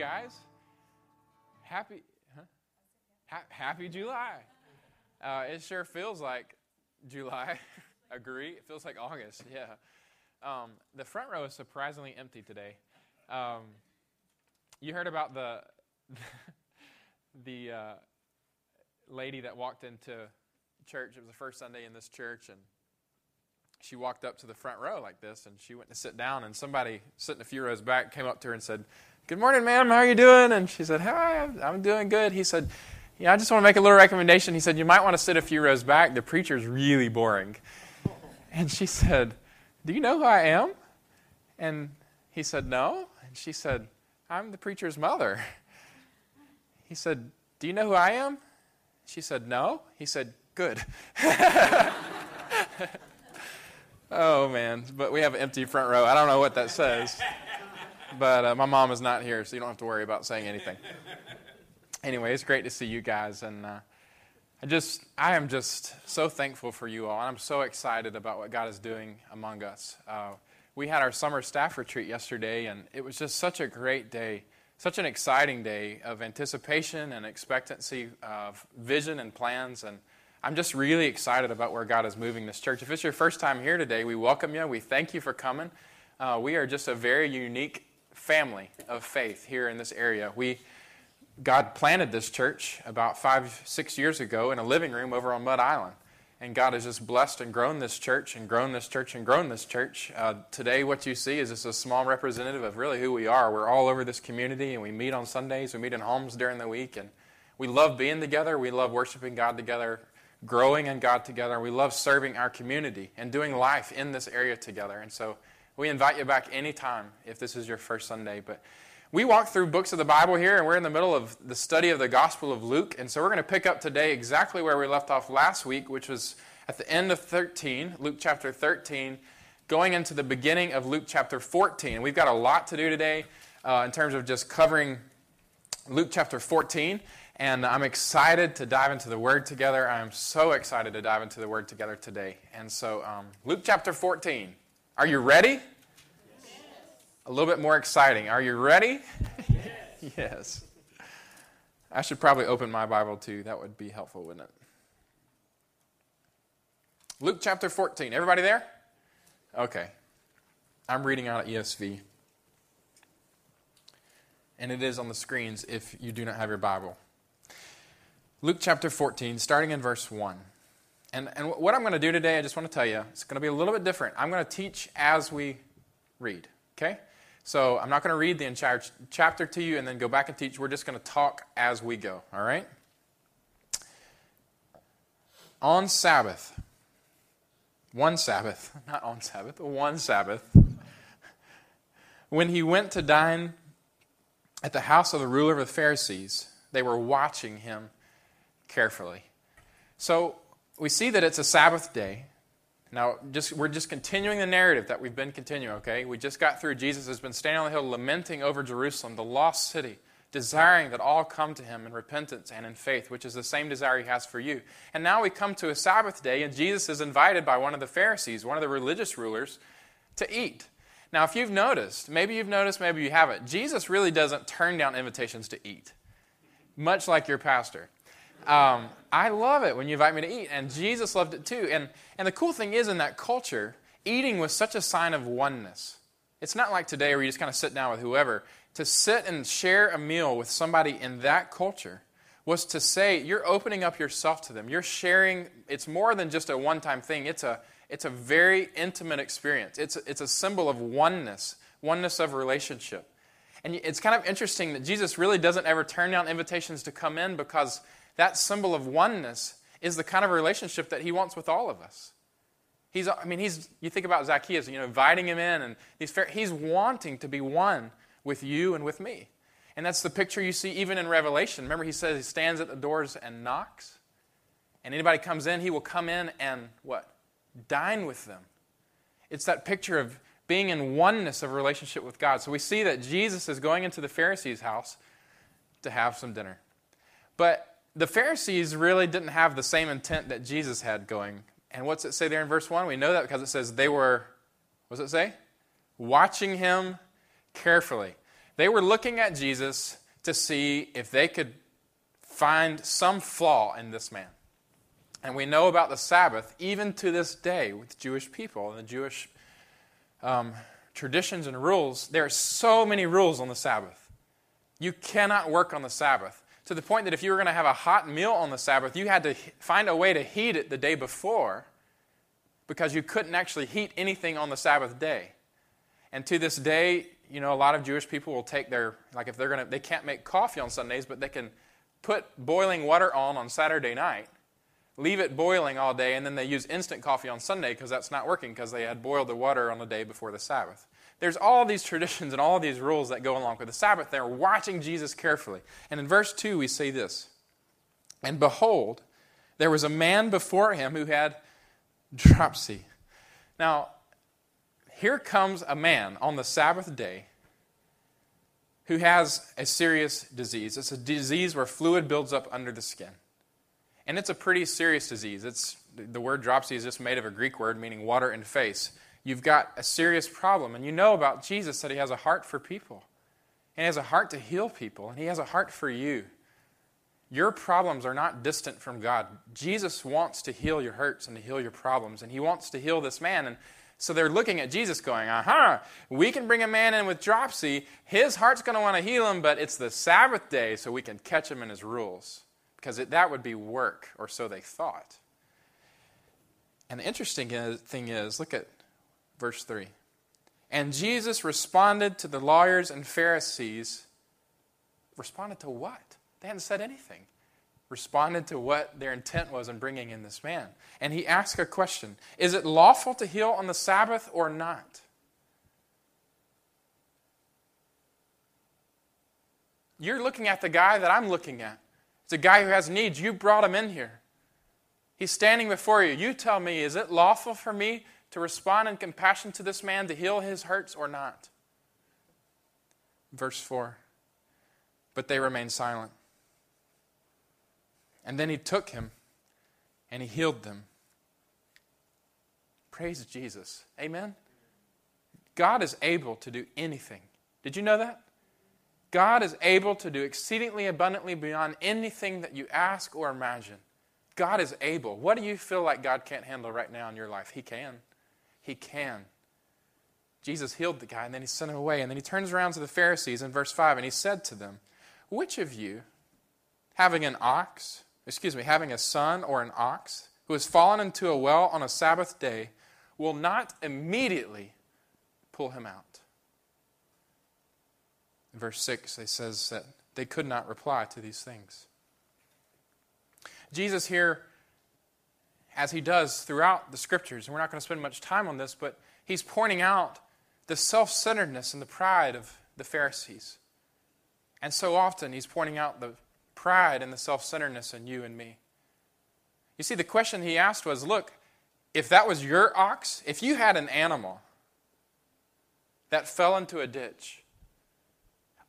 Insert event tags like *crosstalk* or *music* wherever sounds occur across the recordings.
guys. Happy, huh? Ha- happy July. Uh, it sure feels like July. *laughs* Agree? It feels like August. Yeah. Um, the front row is surprisingly empty today. Um, you heard about the *laughs* the uh, lady that walked into church. It was the first Sunday in this church, and she walked up to the front row like this, and she went to sit down, and somebody sitting a few rows back came up to her and said, "Good morning, ma'am. How are you doing?" And she said, "Hi, I'm doing good." He said, "Yeah, I just want to make a little recommendation." He said, "You might want to sit a few rows back. The preacher's really boring." And she said, "Do you know who I am?" And he said, "No." And she said, "I'm the preacher's mother." He said, "Do you know who I am?" She said, "No." He said, "Good." *laughs* oh man, but we have an empty front row. I don't know what that says. But uh, my mom is not here, so you don't have to worry about saying anything. *laughs* Anyway, it's great to see you guys, and uh, I just, I am just so thankful for you all. And I'm so excited about what God is doing among us. Uh, we had our summer staff retreat yesterday, and it was just such a great day, such an exciting day of anticipation and expectancy of vision and plans. And I'm just really excited about where God is moving this church. If it's your first time here today, we welcome you. We thank you for coming. Uh, we are just a very unique family of faith here in this area. We God planted this church about five, six years ago in a living room over on Mud Island. And God has just blessed and grown this church and grown this church and grown this church. Uh, today, what you see is just a small representative of really who we are. We're all over this community and we meet on Sundays, we meet in homes during the week, and we love being together. We love worshiping God together, growing in God together. We love serving our community and doing life in this area together. And so we invite you back anytime if this is your first Sunday. But we walk through books of the Bible here, and we're in the middle of the study of the Gospel of Luke. And so we're going to pick up today exactly where we left off last week, which was at the end of 13, Luke chapter 13, going into the beginning of Luke chapter 14. And we've got a lot to do today uh, in terms of just covering Luke chapter 14. And I'm excited to dive into the Word together. I'm so excited to dive into the Word together today. And so, um, Luke chapter 14. Are you ready? A little bit more exciting. Are you ready? Yes. *laughs* yes. I should probably open my Bible too. That would be helpful, wouldn't it? Luke chapter 14. Everybody there? Okay. I'm reading out of ESV. And it is on the screens if you do not have your Bible. Luke chapter 14, starting in verse 1. And, and what I'm going to do today, I just want to tell you, it's going to be a little bit different. I'm going to teach as we read, okay? So I'm not going to read the entire ch- chapter to you and then go back and teach. We're just going to talk as we go, all right? On Sabbath, one Sabbath, *laughs* not on Sabbath, one Sabbath, when he went to dine at the house of the ruler of the Pharisees, they were watching him carefully. So we see that it's a Sabbath day. Now, just, we're just continuing the narrative that we've been continuing, okay? We just got through. Jesus has been standing on the hill lamenting over Jerusalem, the lost city, desiring that all come to him in repentance and in faith, which is the same desire he has for you. And now we come to a Sabbath day, and Jesus is invited by one of the Pharisees, one of the religious rulers, to eat. Now, if you've noticed, maybe you've noticed, maybe you haven't, Jesus really doesn't turn down invitations to eat, much like your pastor. Um, I love it when you invite me to eat, and Jesus loved it too. And, and the cool thing is, in that culture, eating was such a sign of oneness. It's not like today where you just kind of sit down with whoever. To sit and share a meal with somebody in that culture was to say you're opening up yourself to them. You're sharing, it's more than just a one time thing, it's a, it's a very intimate experience. It's, it's a symbol of oneness, oneness of relationship. And it's kind of interesting that Jesus really doesn't ever turn down invitations to come in because that symbol of oneness is the kind of relationship that he wants with all of us. He's, I mean, he's, you think about Zacchaeus, you know, inviting him in, and he's, he's wanting to be one with you and with me. And that's the picture you see even in Revelation. Remember, he says he stands at the doors and knocks. And anybody comes in, he will come in and what? Dine with them. It's that picture of being in oneness of relationship with God. So we see that Jesus is going into the Pharisees' house to have some dinner. But the Pharisees really didn't have the same intent that Jesus had going. And what's it say there in verse 1? We know that because it says they were, what does it say? Watching him carefully. They were looking at Jesus to see if they could find some flaw in this man. And we know about the Sabbath, even to this day, with Jewish people and the Jewish um, traditions and rules. There are so many rules on the Sabbath. You cannot work on the Sabbath. To the point that if you were going to have a hot meal on the Sabbath, you had to find a way to heat it the day before because you couldn't actually heat anything on the Sabbath day. And to this day, you know, a lot of Jewish people will take their, like if they're going to, they can't make coffee on Sundays, but they can put boiling water on on Saturday night leave it boiling all day, and then they use instant coffee on Sunday because that's not working because they had boiled the water on the day before the Sabbath. There's all these traditions and all these rules that go along with the Sabbath. They're watching Jesus carefully. And in verse 2, we see this And behold, there was a man before him who had dropsy. Now, here comes a man on the Sabbath day who has a serious disease. It's a disease where fluid builds up under the skin. And it's a pretty serious disease. It's, the word dropsy is just made of a Greek word meaning water and face. You've got a serious problem. And you know about Jesus that he has a heart for people. And he has a heart to heal people. And he has a heart for you. Your problems are not distant from God. Jesus wants to heal your hurts and to heal your problems. And he wants to heal this man. And so they're looking at Jesus going, aha, we can bring a man in with dropsy. His heart's going to want to heal him, but it's the Sabbath day, so we can catch him in his rules because it, that would be work, or so they thought. And the interesting thing is, look at verse 3. And Jesus responded to the lawyers and Pharisees. Responded to what? They hadn't said anything. Responded to what their intent was in bringing in this man. And he asked a question Is it lawful to heal on the Sabbath or not? You're looking at the guy that I'm looking at. It's a guy who has needs. You brought him in here. He's standing before you. You tell me, is it lawful for me to respond in compassion to this man to heal his hurts or not? Verse 4 But they remained silent. And then he took him and he healed them. Praise Jesus. Amen. God is able to do anything. Did you know that? God is able to do exceedingly abundantly beyond anything that you ask or imagine. God is able. What do you feel like God can't handle right now in your life? He can. He can. Jesus healed the guy and then he sent him away. And then he turns around to the Pharisees in verse 5 and he said to them, Which of you, having an ox, excuse me, having a son or an ox, who has fallen into a well on a Sabbath day, will not immediately pull him out? In verse 6, it says that they could not reply to these things. Jesus here, as he does throughout the scriptures, and we're not going to spend much time on this, but he's pointing out the self centeredness and the pride of the Pharisees. And so often he's pointing out the pride and the self centeredness in you and me. You see, the question he asked was look, if that was your ox, if you had an animal that fell into a ditch,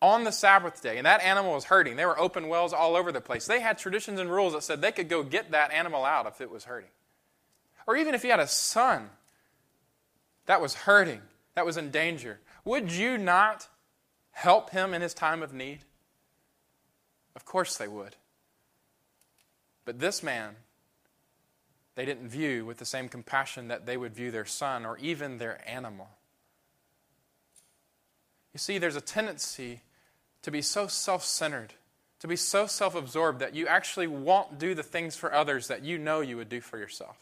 on the Sabbath day, and that animal was hurting. There were open wells all over the place. They had traditions and rules that said they could go get that animal out if it was hurting. Or even if you had a son that was hurting, that was in danger, would you not help him in his time of need? Of course they would. But this man, they didn't view with the same compassion that they would view their son or even their animal. You see, there's a tendency to be so self centered, to be so self absorbed that you actually won't do the things for others that you know you would do for yourself.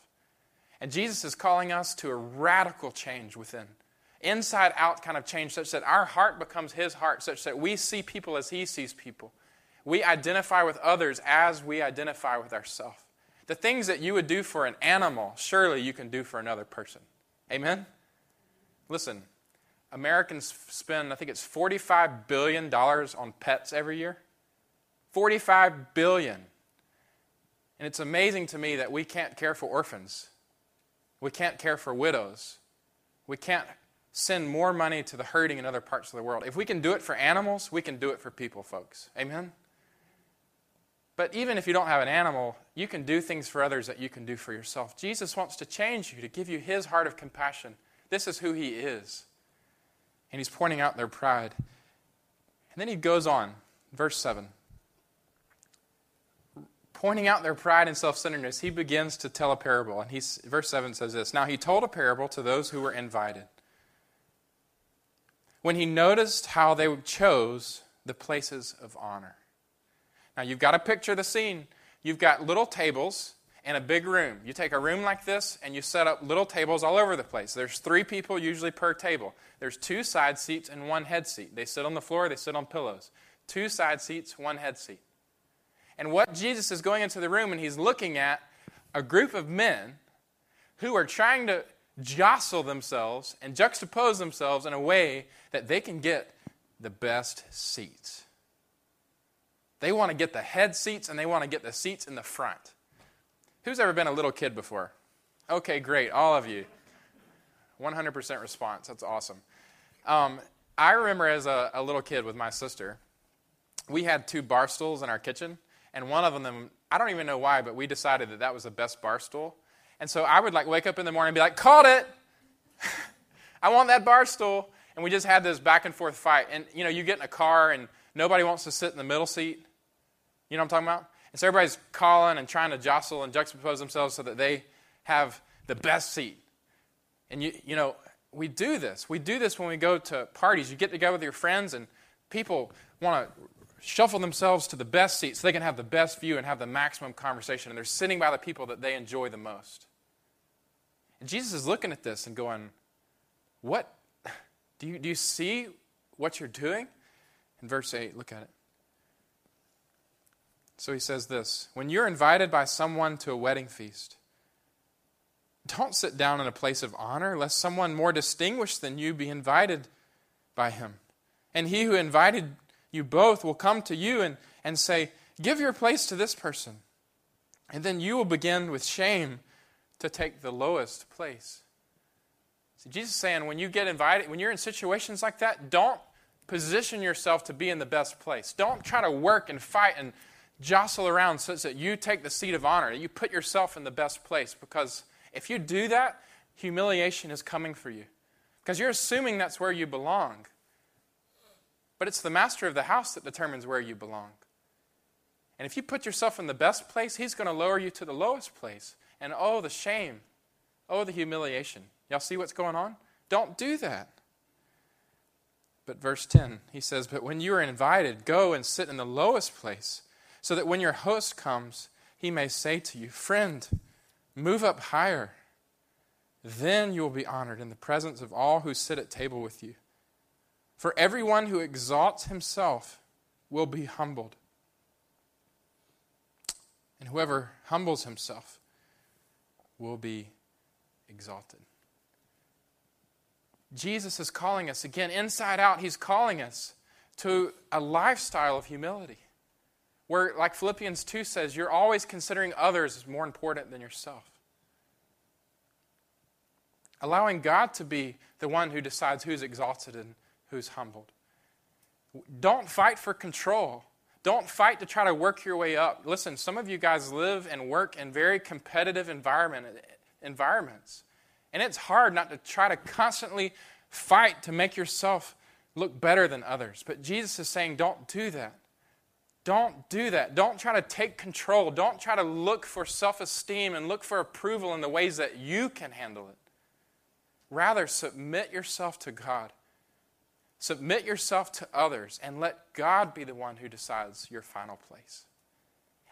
And Jesus is calling us to a radical change within. Inside out kind of change, such that our heart becomes His heart, such that we see people as He sees people. We identify with others as we identify with ourselves. The things that you would do for an animal, surely you can do for another person. Amen? Listen, Americans spend, I think it's $45 billion on pets every year. 45 billion. And it's amazing to me that we can't care for orphans. We can't care for widows. We can't send more money to the hurting in other parts of the world. If we can do it for animals, we can do it for people, folks. Amen? But even if you don't have an animal, you can do things for others that you can do for yourself. Jesus wants to change you, to give you his heart of compassion. This is who he is and he's pointing out their pride. And then he goes on, verse 7. Pointing out their pride and self centeredness, he begins to tell a parable. And he's, verse 7 says this Now he told a parable to those who were invited. When he noticed how they chose the places of honor. Now you've got to picture the scene. You've got little tables in a big room. You take a room like this and you set up little tables all over the place. There's three people usually per table. There's two side seats and one head seat. They sit on the floor, they sit on pillows. Two side seats, one head seat. And what Jesus is going into the room and he's looking at a group of men who are trying to jostle themselves and juxtapose themselves in a way that they can get the best seats. They want to get the head seats and they want to get the seats in the front. Who's ever been a little kid before? Okay, great, all of you. 100% response. That's awesome. Um, I remember as a, a, little kid with my sister, we had two bar stools in our kitchen, and one of them, I don't even know why, but we decided that that was the best bar stool. And so I would like wake up in the morning and be like, caught it! *laughs* I want that bar stool. And we just had this back and forth fight. And you know, you get in a car and nobody wants to sit in the middle seat. You know what I'm talking about? And so everybody's calling and trying to jostle and juxtapose themselves so that they have the best seat. And you, you know, we do this. We do this when we go to parties. You get together with your friends, and people want to shuffle themselves to the best seat so they can have the best view and have the maximum conversation. And they're sitting by the people that they enjoy the most. And Jesus is looking at this and going, What? Do you, do you see what you're doing? In verse 8, look at it. So he says this When you're invited by someone to a wedding feast, don't sit down in a place of honor, lest someone more distinguished than you be invited by him. And he who invited you both will come to you and, and say, Give your place to this person. And then you will begin with shame to take the lowest place. See, Jesus is saying when you get invited, when you're in situations like that, don't position yourself to be in the best place. Don't try to work and fight and jostle around so that you take the seat of honor, you put yourself in the best place. Because if you do that, humiliation is coming for you. Because you're assuming that's where you belong. But it's the master of the house that determines where you belong. And if you put yourself in the best place, he's going to lower you to the lowest place. And oh, the shame. Oh, the humiliation. Y'all see what's going on? Don't do that. But verse 10, he says, But when you are invited, go and sit in the lowest place so that when your host comes, he may say to you, Friend, move up higher. Then you will be honored in the presence of all who sit at table with you. For everyone who exalts himself will be humbled, and whoever humbles himself will be exalted. Jesus is calling us again, inside out, he's calling us to a lifestyle of humility where, like Philippians 2 says, you're always considering others as more important than yourself. Allowing God to be the one who decides who's exalted and who's humbled. Don't fight for control. Don't fight to try to work your way up. Listen, some of you guys live and work in very competitive environment, environments. And it's hard not to try to constantly fight to make yourself look better than others. But Jesus is saying, don't do that. Don't do that. Don't try to take control. Don't try to look for self esteem and look for approval in the ways that you can handle it. Rather, submit yourself to God. Submit yourself to others and let God be the one who decides your final place.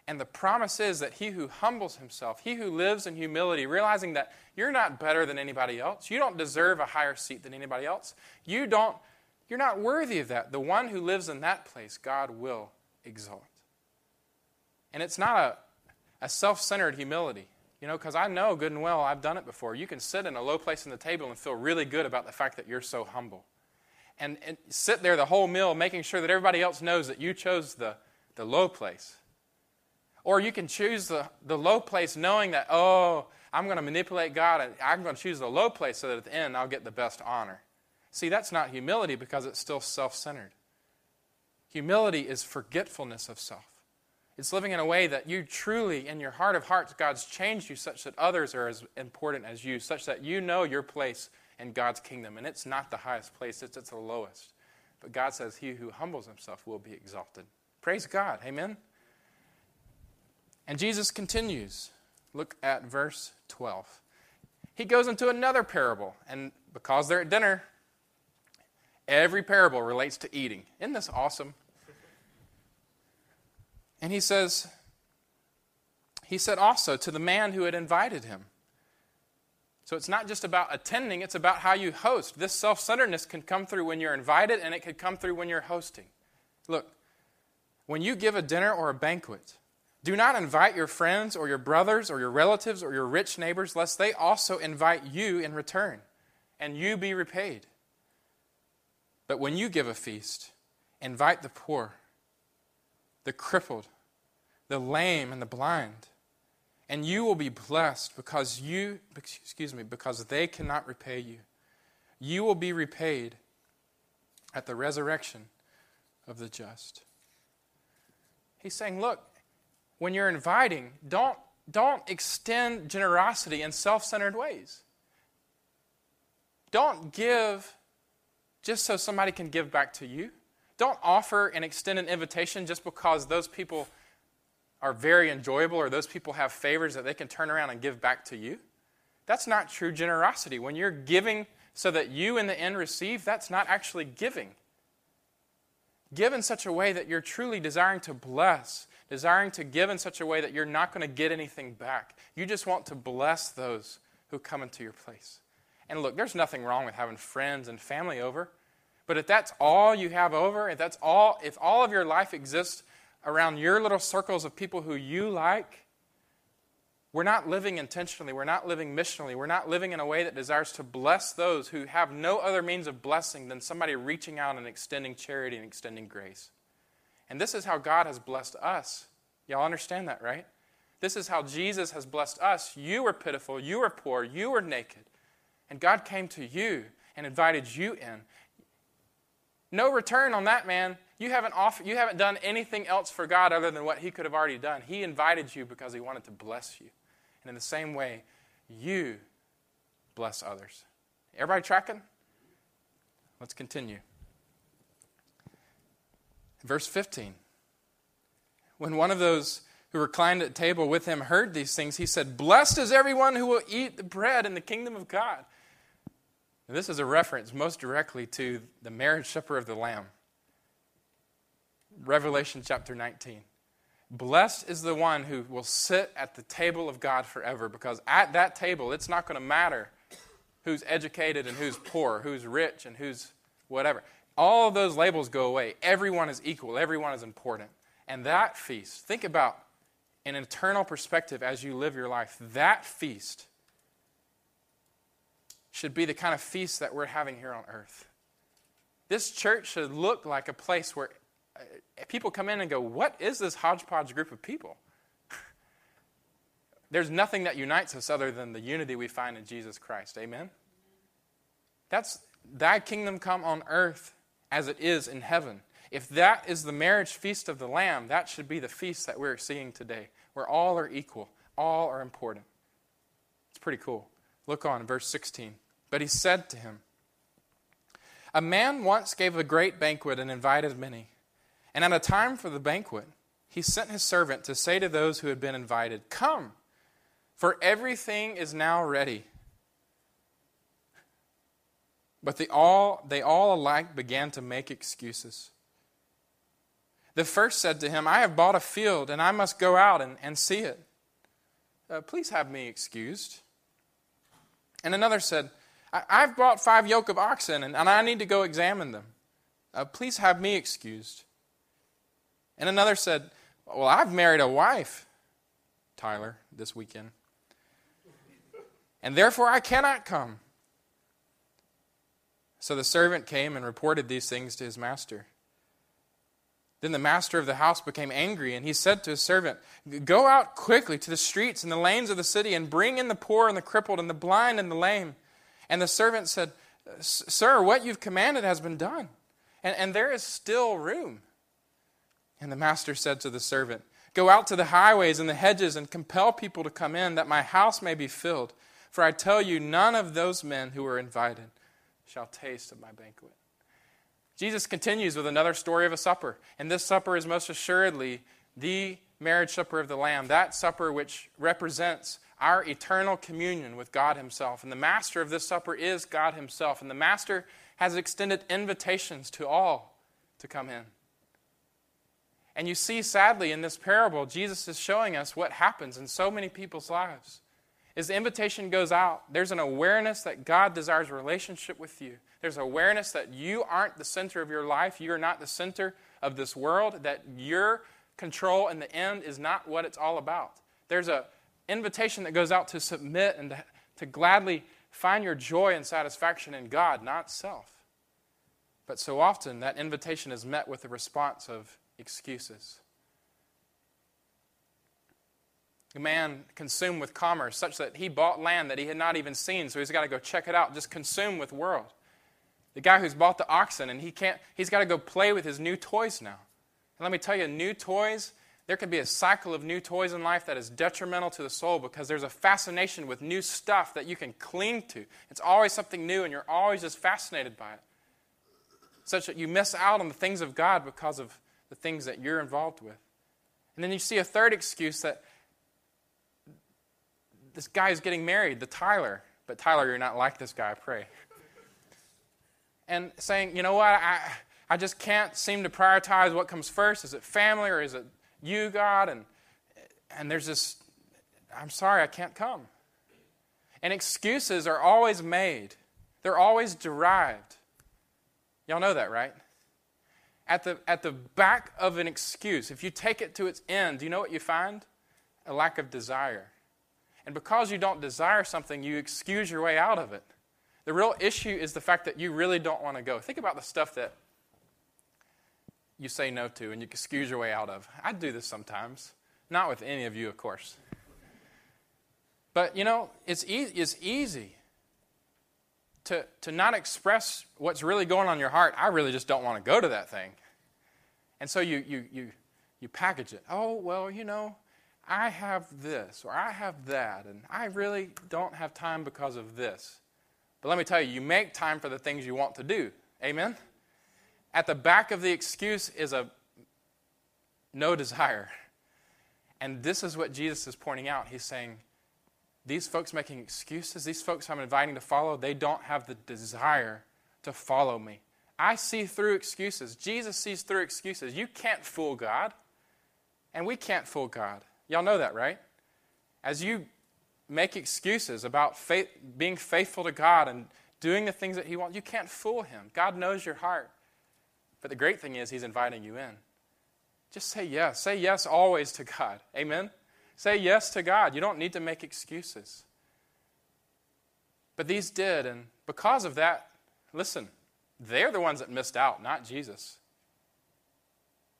And the promise is that he who humbles himself, he who lives in humility, realizing that you're not better than anybody else, you don't deserve a higher seat than anybody else, you don't, you're not worthy of that. The one who lives in that place, God will exalt. And it's not a, a self centered humility, you know, because I know good and well I've done it before. You can sit in a low place in the table and feel really good about the fact that you're so humble. And, and sit there the whole meal making sure that everybody else knows that you chose the, the low place. Or you can choose the, the low place knowing that, oh, I'm going to manipulate God and I'm going to choose the low place so that at the end I'll get the best honor. See, that's not humility because it's still self centered. Humility is forgetfulness of self. It's living in a way that you truly, in your heart of hearts, God's changed you such that others are as important as you, such that you know your place in God's kingdom. And it's not the highest place, it's, it's the lowest. But God says, He who humbles himself will be exalted. Praise God. Amen. And Jesus continues. Look at verse 12. He goes into another parable, and because they're at dinner, every parable relates to eating. Isn't this awesome? And he says, He said also to the man who had invited him. So it's not just about attending, it's about how you host. This self centeredness can come through when you're invited, and it could come through when you're hosting. Look, when you give a dinner or a banquet, do not invite your friends or your brothers or your relatives or your rich neighbors, lest they also invite you in return, and you be repaid. But when you give a feast, invite the poor, the crippled, the lame, and the blind, and you will be blessed because you, excuse me, because they cannot repay you. You will be repaid at the resurrection of the just. He's saying, look, when you're inviting, don't, don't extend generosity in self centered ways. Don't give just so somebody can give back to you. Don't offer and extend an invitation just because those people are very enjoyable or those people have favors that they can turn around and give back to you. That's not true generosity. When you're giving so that you in the end receive, that's not actually giving. Give in such a way that you're truly desiring to bless, desiring to give in such a way that you're not going to get anything back. You just want to bless those who come into your place. And look, there's nothing wrong with having friends and family over. But if that's all you have over, if that's all if all of your life exists around your little circles of people who you like, we're not living intentionally, we're not living missionally, we're not living in a way that desires to bless those who have no other means of blessing than somebody reaching out and extending charity and extending grace. And this is how God has blessed us. Y'all understand that, right? This is how Jesus has blessed us. You were pitiful, you were poor, you were naked. And God came to you and invited you in. No return on that, man. You haven't, you haven't done anything else for God other than what He could have already done. He invited you because He wanted to bless you. And in the same way, you bless others. Everybody tracking? Let's continue. Verse 15. When one of those who reclined at table with him heard these things, he said, Blessed is everyone who will eat the bread in the kingdom of God. And this is a reference most directly to the marriage supper of the Lamb. Revelation chapter 19. Blessed is the one who will sit at the table of God forever, because at that table, it's not going to matter who's educated and who's poor, who's rich and who's whatever. All those labels go away. Everyone is equal, everyone is important. And that feast, think about an eternal perspective as you live your life. That feast should be the kind of feast that we're having here on earth. This church should look like a place where uh, people come in and go, What is this hodgepodge group of people? *laughs* There's nothing that unites us other than the unity we find in Jesus Christ. Amen? That's thy kingdom come on earth as it is in heaven. If that is the marriage feast of the Lamb, that should be the feast that we're seeing today, where all are equal, all are important. It's pretty cool. Look on, verse 16. But he said to him, A man once gave a great banquet and invited many. And at a time for the banquet, he sent his servant to say to those who had been invited, Come, for everything is now ready. But they all, they all alike began to make excuses. The first said to him, I have bought a field, and I must go out and, and see it. Uh, please have me excused. And another said, I, have brought five yoke of oxen, and, and I need to go examine them. Uh, please have me excused. And another said, Well, I've married a wife, Tyler, this weekend. And therefore I cannot come. So the servant came and reported these things to his master. Then the master of the house became angry, and he said to his servant, Go out quickly to the streets and the lanes of the city, and bring in the poor and the crippled, and the blind and the lame. And the servant said, Sir, what you've commanded has been done, and, and there is still room. And the master said to the servant, Go out to the highways and the hedges and compel people to come in, that my house may be filled. For I tell you, none of those men who were invited shall taste of my banquet. Jesus continues with another story of a supper. And this supper is most assuredly the marriage supper of the Lamb, that supper which represents our eternal communion with God Himself. And the master of this supper is God Himself. And the master has extended invitations to all to come in. And you see, sadly, in this parable, Jesus is showing us what happens in so many people's lives. As the invitation goes out, there's an awareness that God desires a relationship with you. There's awareness that you aren't the center of your life. You are not the center of this world, that your control in the end is not what it's all about. There's an invitation that goes out to submit and to, to gladly find your joy and satisfaction in God, not self. But so often, that invitation is met with a response of excuses. A man consumed with commerce, such that he bought land that he had not even seen, so he's got to go check it out, just consumed with world. The guy who's bought the oxen and he can't, he's got to go play with his new toys now. And let me tell you, new toys, there can be a cycle of new toys in life that is detrimental to the soul because there's a fascination with new stuff that you can cling to. It's always something new and you're always just fascinated by it. Such that you miss out on the things of God because of the things that you're involved with. And then you see a third excuse that this guy is getting married, the Tyler. But Tyler, you're not like this guy, I pray and saying, you know what, I, I just can't seem to prioritize what comes first. Is it family or is it you, God? And, and there's this, I'm sorry, I can't come. And excuses are always made, they're always derived. Y'all know that, right? At the, at the back of an excuse, if you take it to its end, do you know what you find? A lack of desire. And because you don't desire something, you excuse your way out of it. The real issue is the fact that you really don't want to go. Think about the stuff that you say no to and you excuse your way out of. I do this sometimes. Not with any of you, of course. But, you know, it's, e- it's easy to, to not express what's really going on in your heart. I really just don't want to go to that thing. And so you, you, you, you package it. Oh, well, you know, I have this or I have that, and I really don't have time because of this. But let me tell you, you make time for the things you want to do. Amen? At the back of the excuse is a no desire. And this is what Jesus is pointing out. He's saying, these folks making excuses, these folks I'm inviting to follow, they don't have the desire to follow me. I see through excuses. Jesus sees through excuses. You can't fool God, and we can't fool God. Y'all know that, right? As you make excuses about faith, being faithful to God and doing the things that He wants. You can't fool Him. God knows your heart. But the great thing is, He's inviting you in. Just say yes. Say yes always to God. Amen? Say yes to God. You don't need to make excuses. But these did, and because of that, listen, they're the ones that missed out, not Jesus.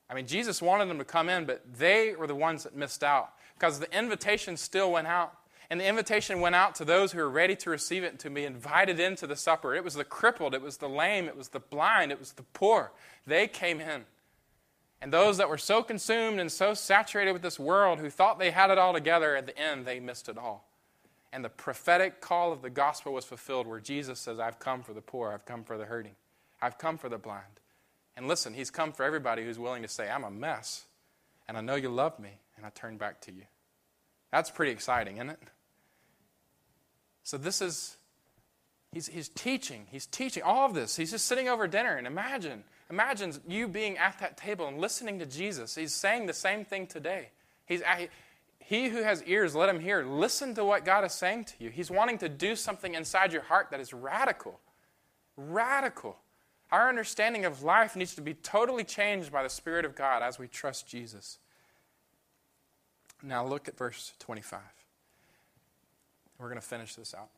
I mean, Jesus wanted them to come in, but they were the ones that missed out because the invitation still went out. And the invitation went out to those who were ready to receive it and to be invited into the supper. It was the crippled, it was the lame, it was the blind, it was the poor. They came in. And those that were so consumed and so saturated with this world who thought they had it all together, at the end, they missed it all. And the prophetic call of the gospel was fulfilled where Jesus says, I've come for the poor, I've come for the hurting, I've come for the blind. And listen, He's come for everybody who's willing to say, I'm a mess, and I know you love me, and I turn back to you. That's pretty exciting, isn't it? So this is, he's, he's teaching. He's teaching all of this. He's just sitting over dinner, and imagine, imagine you being at that table and listening to Jesus. He's saying the same thing today. He's, he who has ears, let him hear. Listen to what God is saying to you. He's wanting to do something inside your heart that is radical. Radical. Our understanding of life needs to be totally changed by the Spirit of God as we trust Jesus. Now look at verse 25. We're going to finish this out.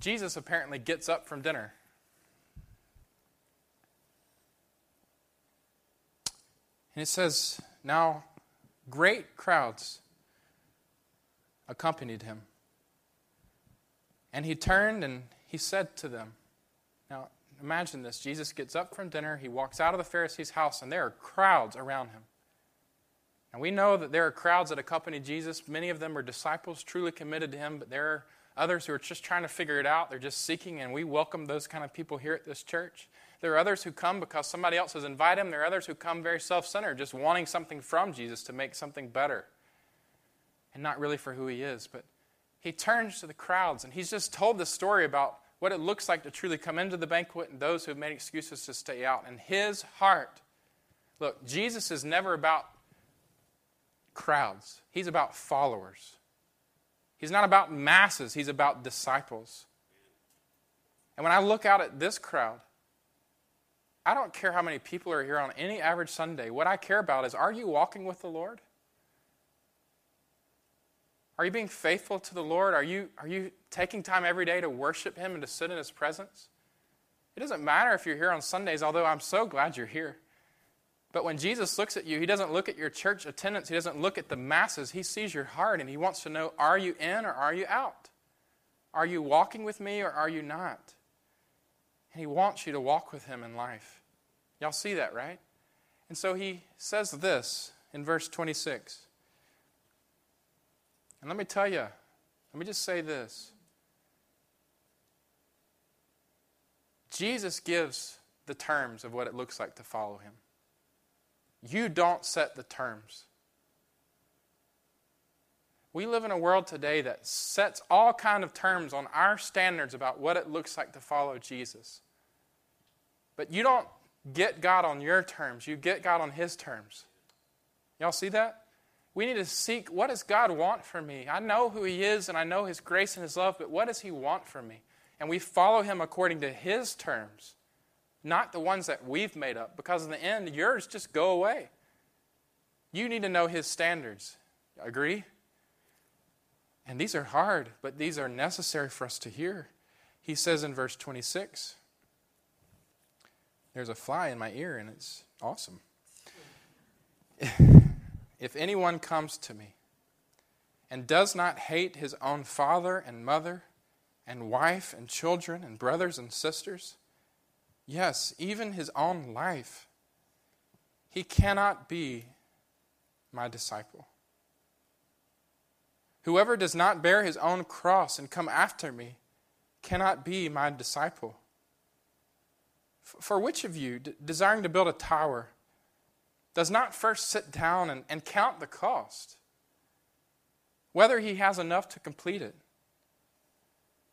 Jesus apparently gets up from dinner. And it says, Now great crowds accompanied him. And he turned and he said to them, Now imagine this Jesus gets up from dinner, he walks out of the Pharisee's house, and there are crowds around him. And we know that there are crowds that accompany Jesus. Many of them are disciples truly committed to him, but there are others who are just trying to figure it out. They're just seeking, and we welcome those kind of people here at this church. There are others who come because somebody else has invited them. There are others who come very self centered, just wanting something from Jesus to make something better. And not really for who he is. But he turns to the crowds, and he's just told the story about what it looks like to truly come into the banquet and those who have made excuses to stay out. And his heart look, Jesus is never about crowds, he's about followers. He's not about masses, he's about disciples. And when I look out at this crowd, I don't care how many people are here on any average Sunday. What I care about is are you walking with the Lord? Are you being faithful to the Lord? Are you, are you taking time every day to worship Him and to sit in His presence? It doesn't matter if you're here on Sundays, although I'm so glad you're here. But when Jesus looks at you, He doesn't look at your church attendance, He doesn't look at the masses. He sees your heart and He wants to know are you in or are you out? Are you walking with me or are you not? And He wants you to walk with Him in life. Y'all see that, right? And so He says this in verse 26. And let me tell you, let me just say this. Jesus gives the terms of what it looks like to follow him. You don't set the terms. We live in a world today that sets all kind of terms on our standards about what it looks like to follow Jesus. But you don't get God on your terms, you get God on his terms. Y'all see that? We need to seek what does God want for me? I know who He is and I know His grace and His love, but what does He want for me? And we follow Him according to His terms, not the ones that we've made up, because in the end, yours just go away. You need to know His standards. Agree? And these are hard, but these are necessary for us to hear. He says in verse 26 There's a fly in my ear, and it's awesome. If anyone comes to me and does not hate his own father and mother and wife and children and brothers and sisters, yes, even his own life, he cannot be my disciple. Whoever does not bear his own cross and come after me cannot be my disciple. For which of you, desiring to build a tower, does not first sit down and, and count the cost, whether he has enough to complete it.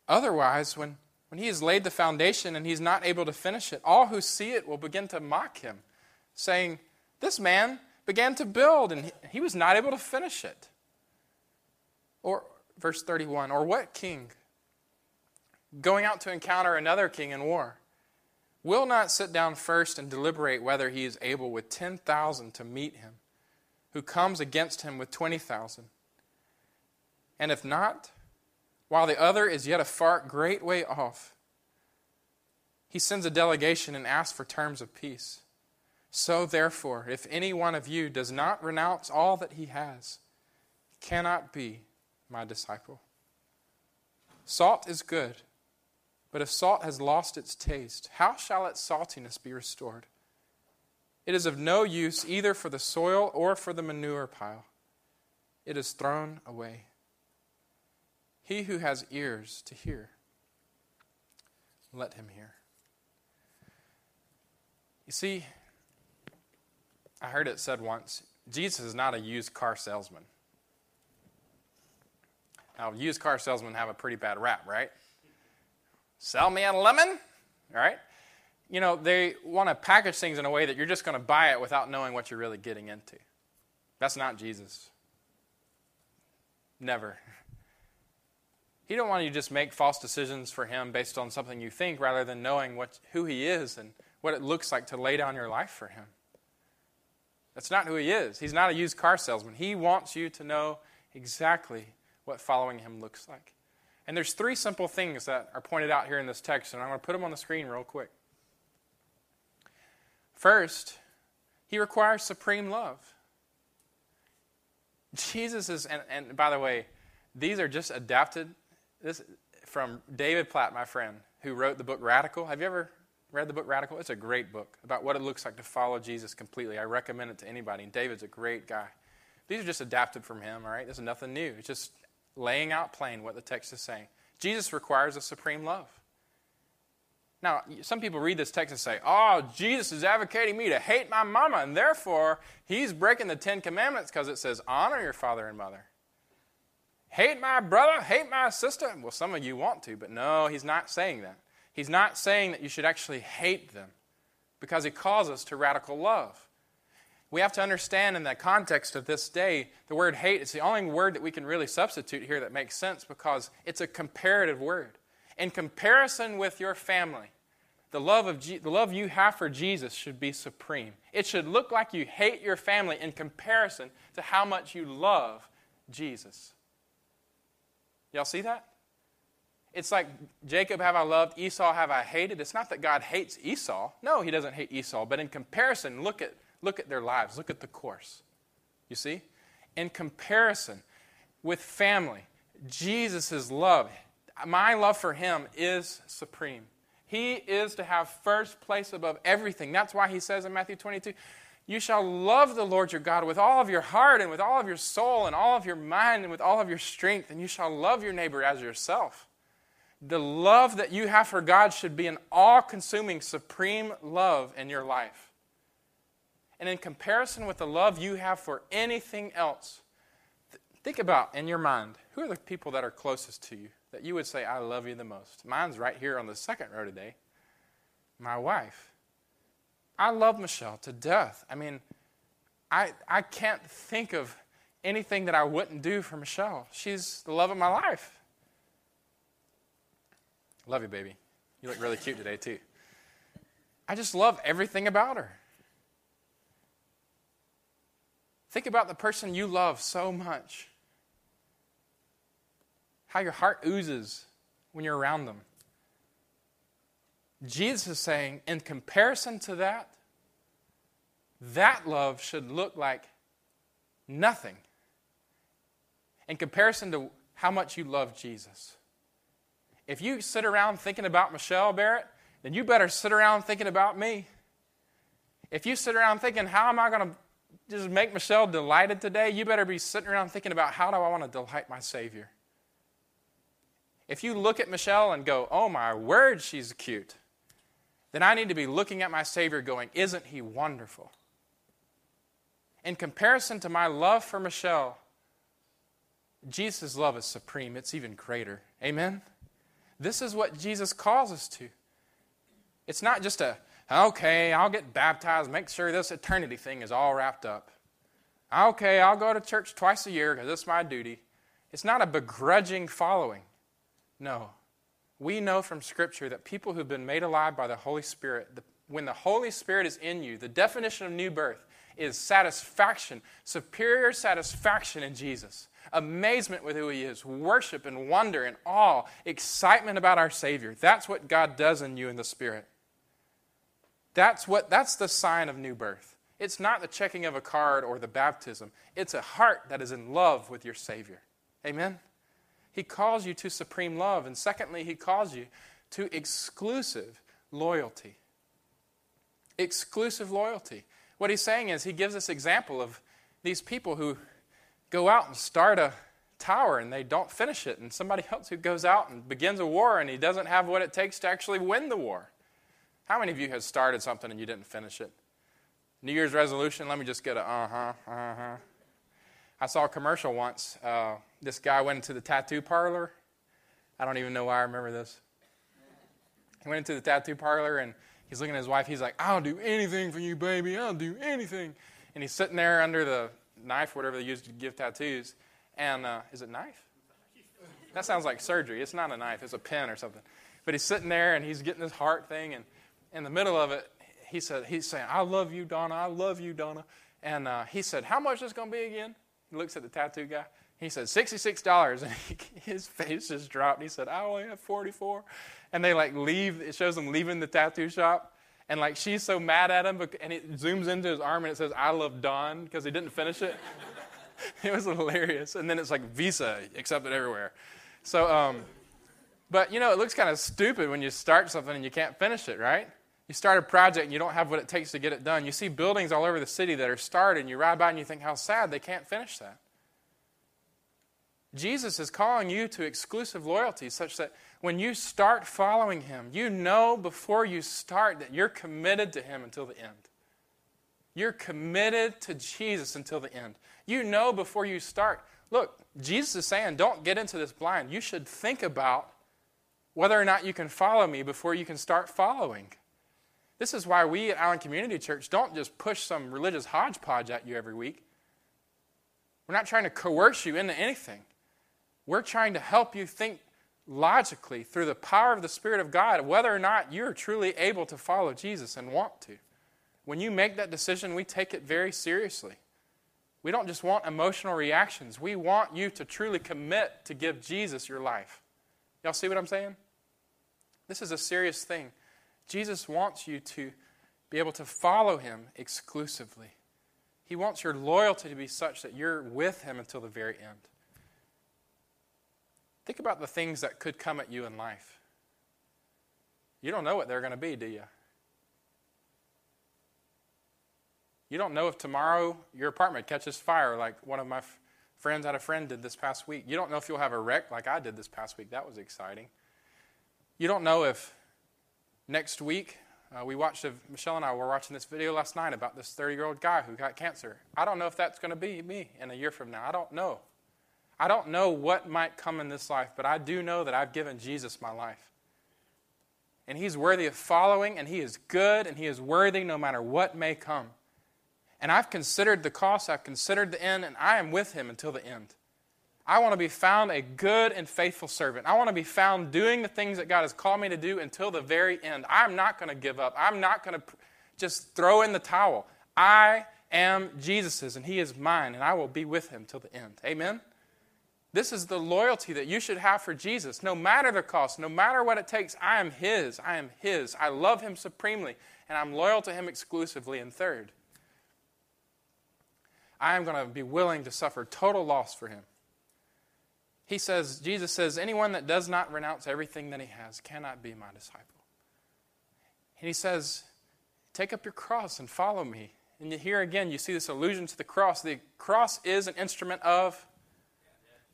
Otherwise, when, when he has laid the foundation and he's not able to finish it, all who see it will begin to mock him, saying, This man began to build and he, was not able to finish it. Or, verse 31, or what king, going out to encounter another king in war, will not sit down first and deliberate whether he is able with 10,000 to meet him, who comes against him with 20,000. And if not, while the other is yet a far great way off, he sends a delegation and asks for terms of peace. So, therefore, if any one of you does not renounce all that he has, he cannot be my disciple. Salt is good but if salt has lost its taste, how shall its saltiness be restored? It is of no use either for the soil or for the manure pile. It is thrown away. He who has ears to hear, let him hear. You see, I heard it said once Jesus is not a used car salesman. Now, used car salesmen have a pretty bad rap, right? Sell me a lemon, all right? You know, they want to package things in a way that you're just going to buy it without knowing what you're really getting into. That's not Jesus. Never. *laughs* He don't want you to just make false decisions for him based on something you think rather than knowing what, who he is and what it looks like to lay down your life for him. That's not who he is. He's not a used car salesman. He wants you to know exactly what following him looks like. And there's three simple things that are pointed out here in this text, and I'm going to put them on the screen real quick. First, he requires supreme love. Jesus is, and, and by the way, these are just adapted this from David Platt, my friend, who wrote the book Radical. Have you ever read the book Radical? It's a great book about what it looks like to follow Jesus completely. I recommend it to anybody. And David's a great guy. These are just adapted from him, all right? This is nothing new. It's just laying out plain what the text is saying. Jesus requires a supreme love. Now, some people read this text and say, Oh, Jesus is advocating me to hate my mama, and therefore he's breaking the Ten Commandments because it says, Honor your father and mother. Hate my brother, hate my sister. Well, some of you want to, but no, he's not saying that. He's not saying that you should actually hate them because he calls us to radical love. We have to understand in the context of this day, the word hate is the only word that we can really substitute here that makes sense because it's a comparative word in comparison with your family, the love, of the love you have for Jesus should be supreme. It should look like you hate your family in comparison to how much you love Jesus. Y'all see that? It's like Jacob have I loved, Esau have I hated. It's not that God hates Esau. No, he doesn't hate Esau. But in comparison, look at, look at their lives, look at the course. You see? In comparison with family, Jesus' love, my love for him is supreme. He is to have first place above everything. That's why he says in Matthew 22, You shall love the Lord your God with all of your heart and with all of your soul and all of your mind and with all of your strength, and you shall love your neighbor as yourself. The love that you have for God should be an all consuming, supreme love in your life. And in comparison with the love you have for anything else, think about in your mind who are the people that are closest to you? that you would say, I love you the most? Mine's right here on the second row today. My wife. I love Michelle to death. I mean, I, I can't think of anything that I wouldn't do for Michelle. She's the love of my life. Love you, baby. You look really cute today, too. I just love everything about her. Think about the person you love so much how your heart oozes when you're around them. Jesus is saying, in comparison to that, that love should look like nothing in comparison to how much you love Jesus. If you sit around thinking about Michelle Barrett, then you better sit around thinking about me. If you sit around thinking, how am I going to just make Michelle delighted today, you better be sitting around thinking about, how do I want to delight my Savior? If you look at Michelle and go, oh my word, she's cute, then I need to be looking at my Savior going, isn't he wonderful? In comparison to my love for Michelle, Jesus' love is supreme. It's even greater. Amen? This is what Jesus calls us to. It's not just a, okay, I'll get baptized, make sure this eternity thing is all wrapped up. Okay, I'll go to church twice a year because it's my duty. It's not a begrudging following. No. We know from Scripture that people who've been made alive by the Holy Spirit, the, when the Holy Spirit is in you, the definition of new birth is satisfaction, superior satisfaction in Jesus, amazement with who He is, worship and wonder and awe, excitement about our Savior. That's what God does in you in the Spirit. That's, what, that's the sign of new birth. It's not the checking of a card or the baptism, it's a heart that is in love with your Savior. Amen? He calls you to supreme love. And secondly, he calls you to exclusive loyalty. Exclusive loyalty. What he's saying is, he gives us example of these people who go out and start a tower and they don't finish it, and somebody else who goes out and begins a war and he doesn't have what it takes to actually win the war. How many of you have started something and you didn't finish it? New Year's resolution, let me just get a uh huh, uh huh. I saw a commercial once. Uh, this guy went into the tattoo parlor. I don't even know why I remember this. He went into the tattoo parlor and he's looking at his wife. He's like, I'll do anything for you, baby. I'll do anything. And he's sitting there under the knife, whatever they use to give tattoos. And uh, is it knife? That sounds like surgery. It's not a knife, it's a pen or something. But he's sitting there and he's getting this heart thing. And in the middle of it, he said, he's saying, I love you, Donna. I love you, Donna. And uh, he said, How much is this going to be again? He looks at the tattoo guy. He said, $66. *laughs* And he, his face just dropped. He said, I only have 44 And they like leave, it shows them leaving the tattoo shop. And like she's so mad at him, and it zooms into his arm and it says, I love Don, because he didn't finish it. *laughs* it was hilarious. And then it's like Visa accepted everywhere. So, um, but you know, it looks kind of stupid when you start something and you can't finish it, right? You start a project and you don't have what it takes to get it done. You see buildings all over the city that are started, and you ride by and you think how sad they can't finish that. Jesus is calling you to exclusive loyalty such that when you start following him, you know before you start that you're committed to him until the end. You're committed to Jesus until the end. You know before you start. Look, Jesus is saying, don't get into this blind. You should think about whether or not you can follow me before you can start following. This is why we at Island Community Church don't just push some religious hodgepodge at you every week. We're not trying to coerce you into anything. We're trying to help you think logically through the power of the Spirit of God whether or not you're truly able to follow Jesus and want to. When you make that decision, we take it very seriously. We don't just want emotional reactions. We want you to truly commit to give Jesus your life. Y'all see what I'm saying? This is a serious thing. Jesus wants you to be able to follow him exclusively. He wants your loyalty to be such that you're with him until the very end. Think about the things that could come at you in life. You don't know what they're going to be, do you? You don't know if tomorrow your apartment catches fire, like one of my f- friends had a friend did this past week. You don't know if you'll have a wreck like I did this past week. That was exciting. You don't know if Next week, uh, we watched, a, Michelle and I were watching this video last night about this 30 year old guy who got cancer. I don't know if that's going to be me in a year from now. I don't know. I don't know what might come in this life, but I do know that I've given Jesus my life. And he's worthy of following, and he is good, and he is worthy no matter what may come. And I've considered the cost, I've considered the end, and I am with him until the end. I want to be found a good and faithful servant. I want to be found doing the things that God has called me to do until the very end. I'm not going to give up. I'm not going to just throw in the towel. I am Jesus's and He is mine, and I will be with Him till the end. Amen? This is the loyalty that you should have for Jesus. No matter the cost, no matter what it takes, I am His. I am His. I love Him supremely, and I'm loyal to Him exclusively. And third, I am going to be willing to suffer total loss for Him. He says, Jesus says, anyone that does not renounce everything that he has cannot be my disciple. And he says, take up your cross and follow me. And here again, you see this allusion to the cross. The cross is an instrument of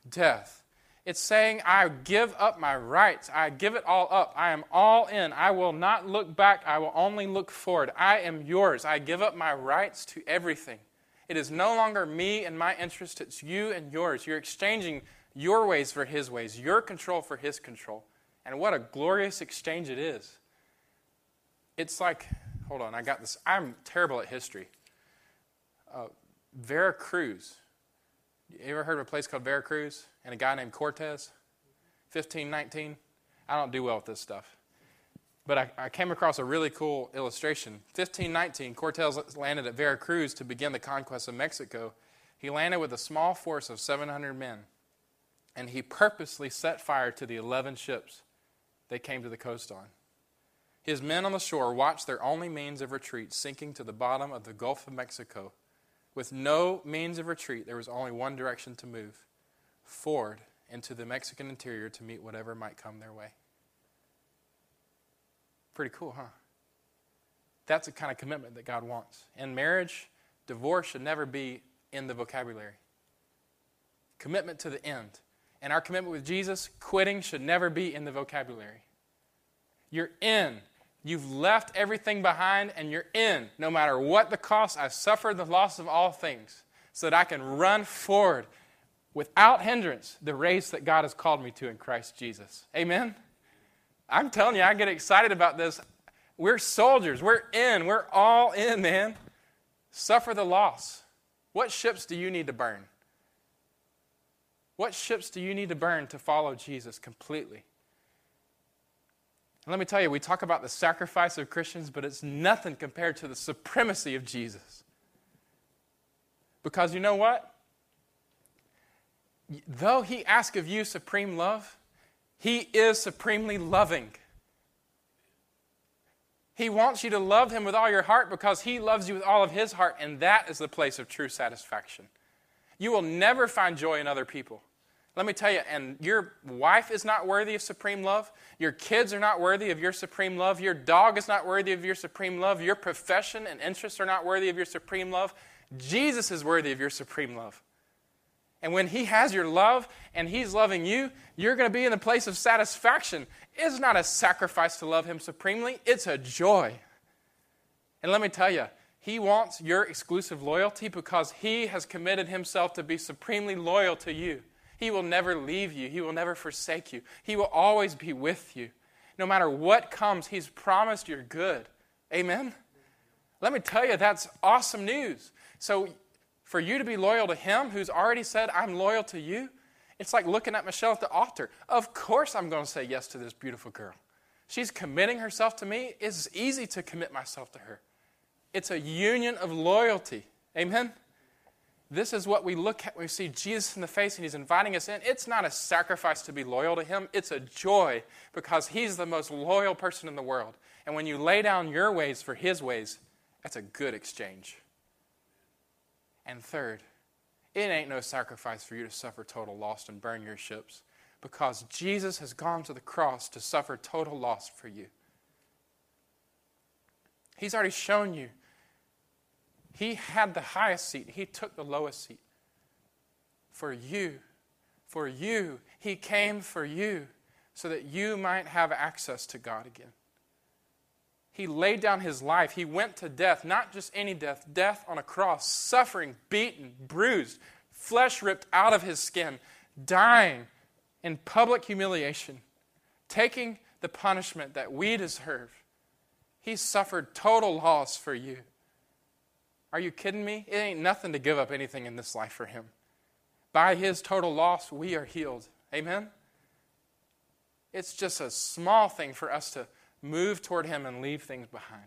death. It's saying, I give up my rights. I give it all up. I am all in. I will not look back. I will only look forward. I am yours. I give up my rights to everything. It is no longer me and my interest, it's you and yours. You're exchanging your ways for His ways, your control for His control. And what a glorious exchange it is. It's like, hold on, I got this. I'm terrible at history. Uh, Veracruz. You ever heard of a place called Veracruz and a guy named Cortez? 1519? I don't do well with this stuff. But I, I, came across a really cool illustration. 1519, Cortez landed at Veracruz to begin the conquest of Mexico. He landed with a small force of 700 men and he purposely set fire to the 11 ships they came to the coast on. His men on the shore watched their only means of retreat sinking to the bottom of the Gulf of Mexico. With no means of retreat, there was only one direction to move forward into the Mexican interior to meet whatever might come their way. Pretty cool, huh? That's the kind of commitment that God wants. In marriage, divorce should never be in the vocabulary. Commitment to the end and our commitment with Jesus, quitting should never be in the vocabulary. You're in. You've left everything behind and you're in. No matter what the cost, I've suffered the loss of all things so that I can run forward without hindrance the race that God has called me to in Christ Jesus. Amen? I'm telling you, I get excited about this. We're soldiers. We're in. We're all in, man. Suffer the loss. What ships do you need to burn? What ships do you need to burn to follow Jesus completely? And let me tell you, we talk about the sacrifice of Christians, but it's nothing compared to the supremacy of Jesus. Because you know what? Though he asks of you supreme love, he is supremely loving. He wants you to love him with all your heart because he loves you with all of his heart, and that is the place of true satisfaction. You will never find joy in other people. Let me tell you, and your wife is not worthy of supreme love. Your kids are not worthy of your supreme love. Your dog is not worthy of your supreme love. Your profession and interests are not worthy of your supreme love. Jesus is worthy of your supreme love. And when He has your love and He's loving you, you're going to be in a place of satisfaction. It's not a sacrifice to love Him supremely, it's a joy. And let me tell you, He wants your exclusive loyalty because He has committed Himself to be supremely loyal to you. He will never leave you, He will never forsake you, He will always be with you. No matter what comes, He's promised you're good. Amen? Let me tell you, that's awesome news. So, for you to be loyal to Him, who's already said, I'm loyal to you, it's like looking at Michelle at the altar. Of course, I'm going to say yes to this beautiful girl. She's committing herself to me. It's easy to commit myself to her. It's a union of loyalty. Amen? This is what we look at we see Jesus in the face and he's inviting us in. It's not a sacrifice to be loyal to him, it's a joy because he's the most loyal person in the world. And when you lay down your ways for his ways, that's a good exchange. And third, it ain't no sacrifice for you to suffer total loss and burn your ships because Jesus has gone to the cross to suffer total loss for you. He's already shown you. He had the highest seat, He took the lowest seat. For you, for you, He came for you so that you might have access to God again. He laid down his life. He went to death, not just any death, death on a cross, suffering, beaten, bruised, flesh ripped out of his skin, dying in public humiliation, taking the punishment that we deserve. He suffered total loss for you. Are you kidding me? It ain't nothing to give up anything in this life for him. By his total loss, we are healed. Amen? It's just a small thing for us to move toward Him and leave things behind.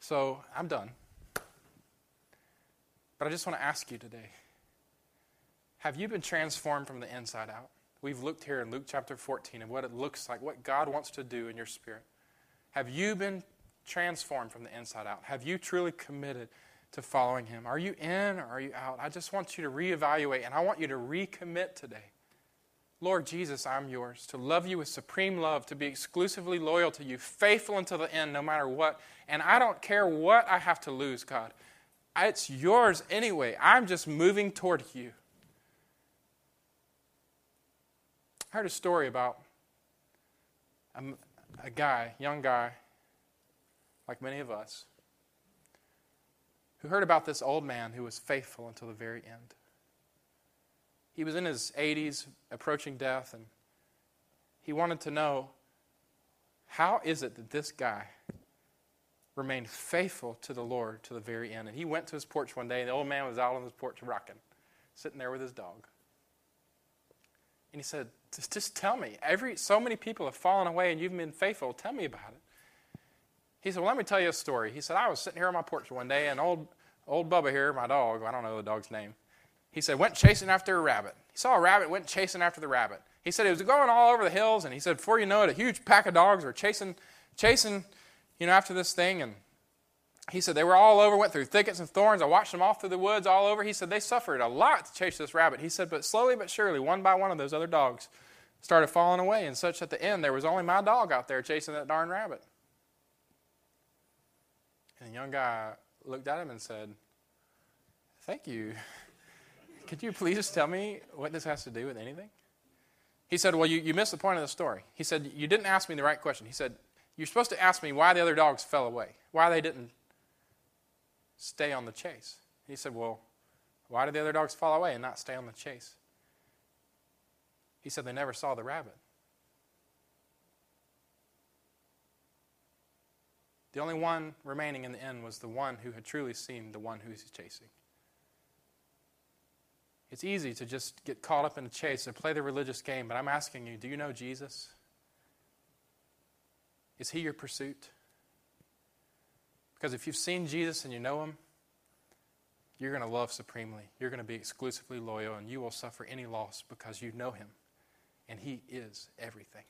So I'm done. But I just want to ask you today have you been transformed from the inside out? We've looked here in Luke chapter 14 and what it looks like, what God wants to do in your spirit. Have you been transformed from the inside out? Have you truly committed to following Him? Are you in or are you out? I just want you to reevaluate and I want you to recommit today. Lord Jesus, I'm yours, to love you with supreme love, to be exclusively loyal to you, faithful until the end, no matter what. And I don't care what I have to lose, God. It's yours anyway. I'm just moving toward you. I heard a story about a, a guy, young guy, like many of us, who heard about this old man who was faithful until the very end. He was in his 80s, approaching death, and he wanted to know how is it that this guy remained faithful to the Lord to the very end? And he went to his porch one day, and the old man was out on his porch rocking, sitting there with his dog. And he said, just, tell me. Every, so many people have fallen away, and you've been faithful. Tell me about it. He said, Well, let me tell you a story. He said, I was sitting here on my porch one day, and old, old Bubba here, my dog, I don't know the dog's name, he said, went chasing after a rabbit. He saw a rabbit, went chasing after the rabbit. He said it was going all over the hills, and he said, before you know it, a huge pack of dogs were chasing, chasing, you know, after this thing. And he said they were all over, went through thickets and thorns. I watched them all through the woods, all over. He said they suffered a lot to chase this rabbit. He said, but slowly but surely, one by one of those other dogs started falling away, and such at the end, there was only my dog out there chasing that darn rabbit. And the young guy looked at him and said, Thank you. *laughs* Could you please tell me what this has to do with anything? He said, Well, you, you missed the point of the story. He said, You didn't ask me the right question. He said, You're supposed to ask me why the other dogs fell away, why they didn't stay on the chase. He said, Well, why did the other dogs fall away and not stay on the chase? He said, They never saw the rabbit. The only one remaining in the end was the one who had truly seen the one who he's chasing. It's easy to just get caught up in the chase and play the religious game, but I'm asking you do you know Jesus? Is he your pursuit? Because if you've seen Jesus and you know him, you're going to love supremely. You're going to be exclusively loyal, and you will suffer any loss because you know him, and he is everything.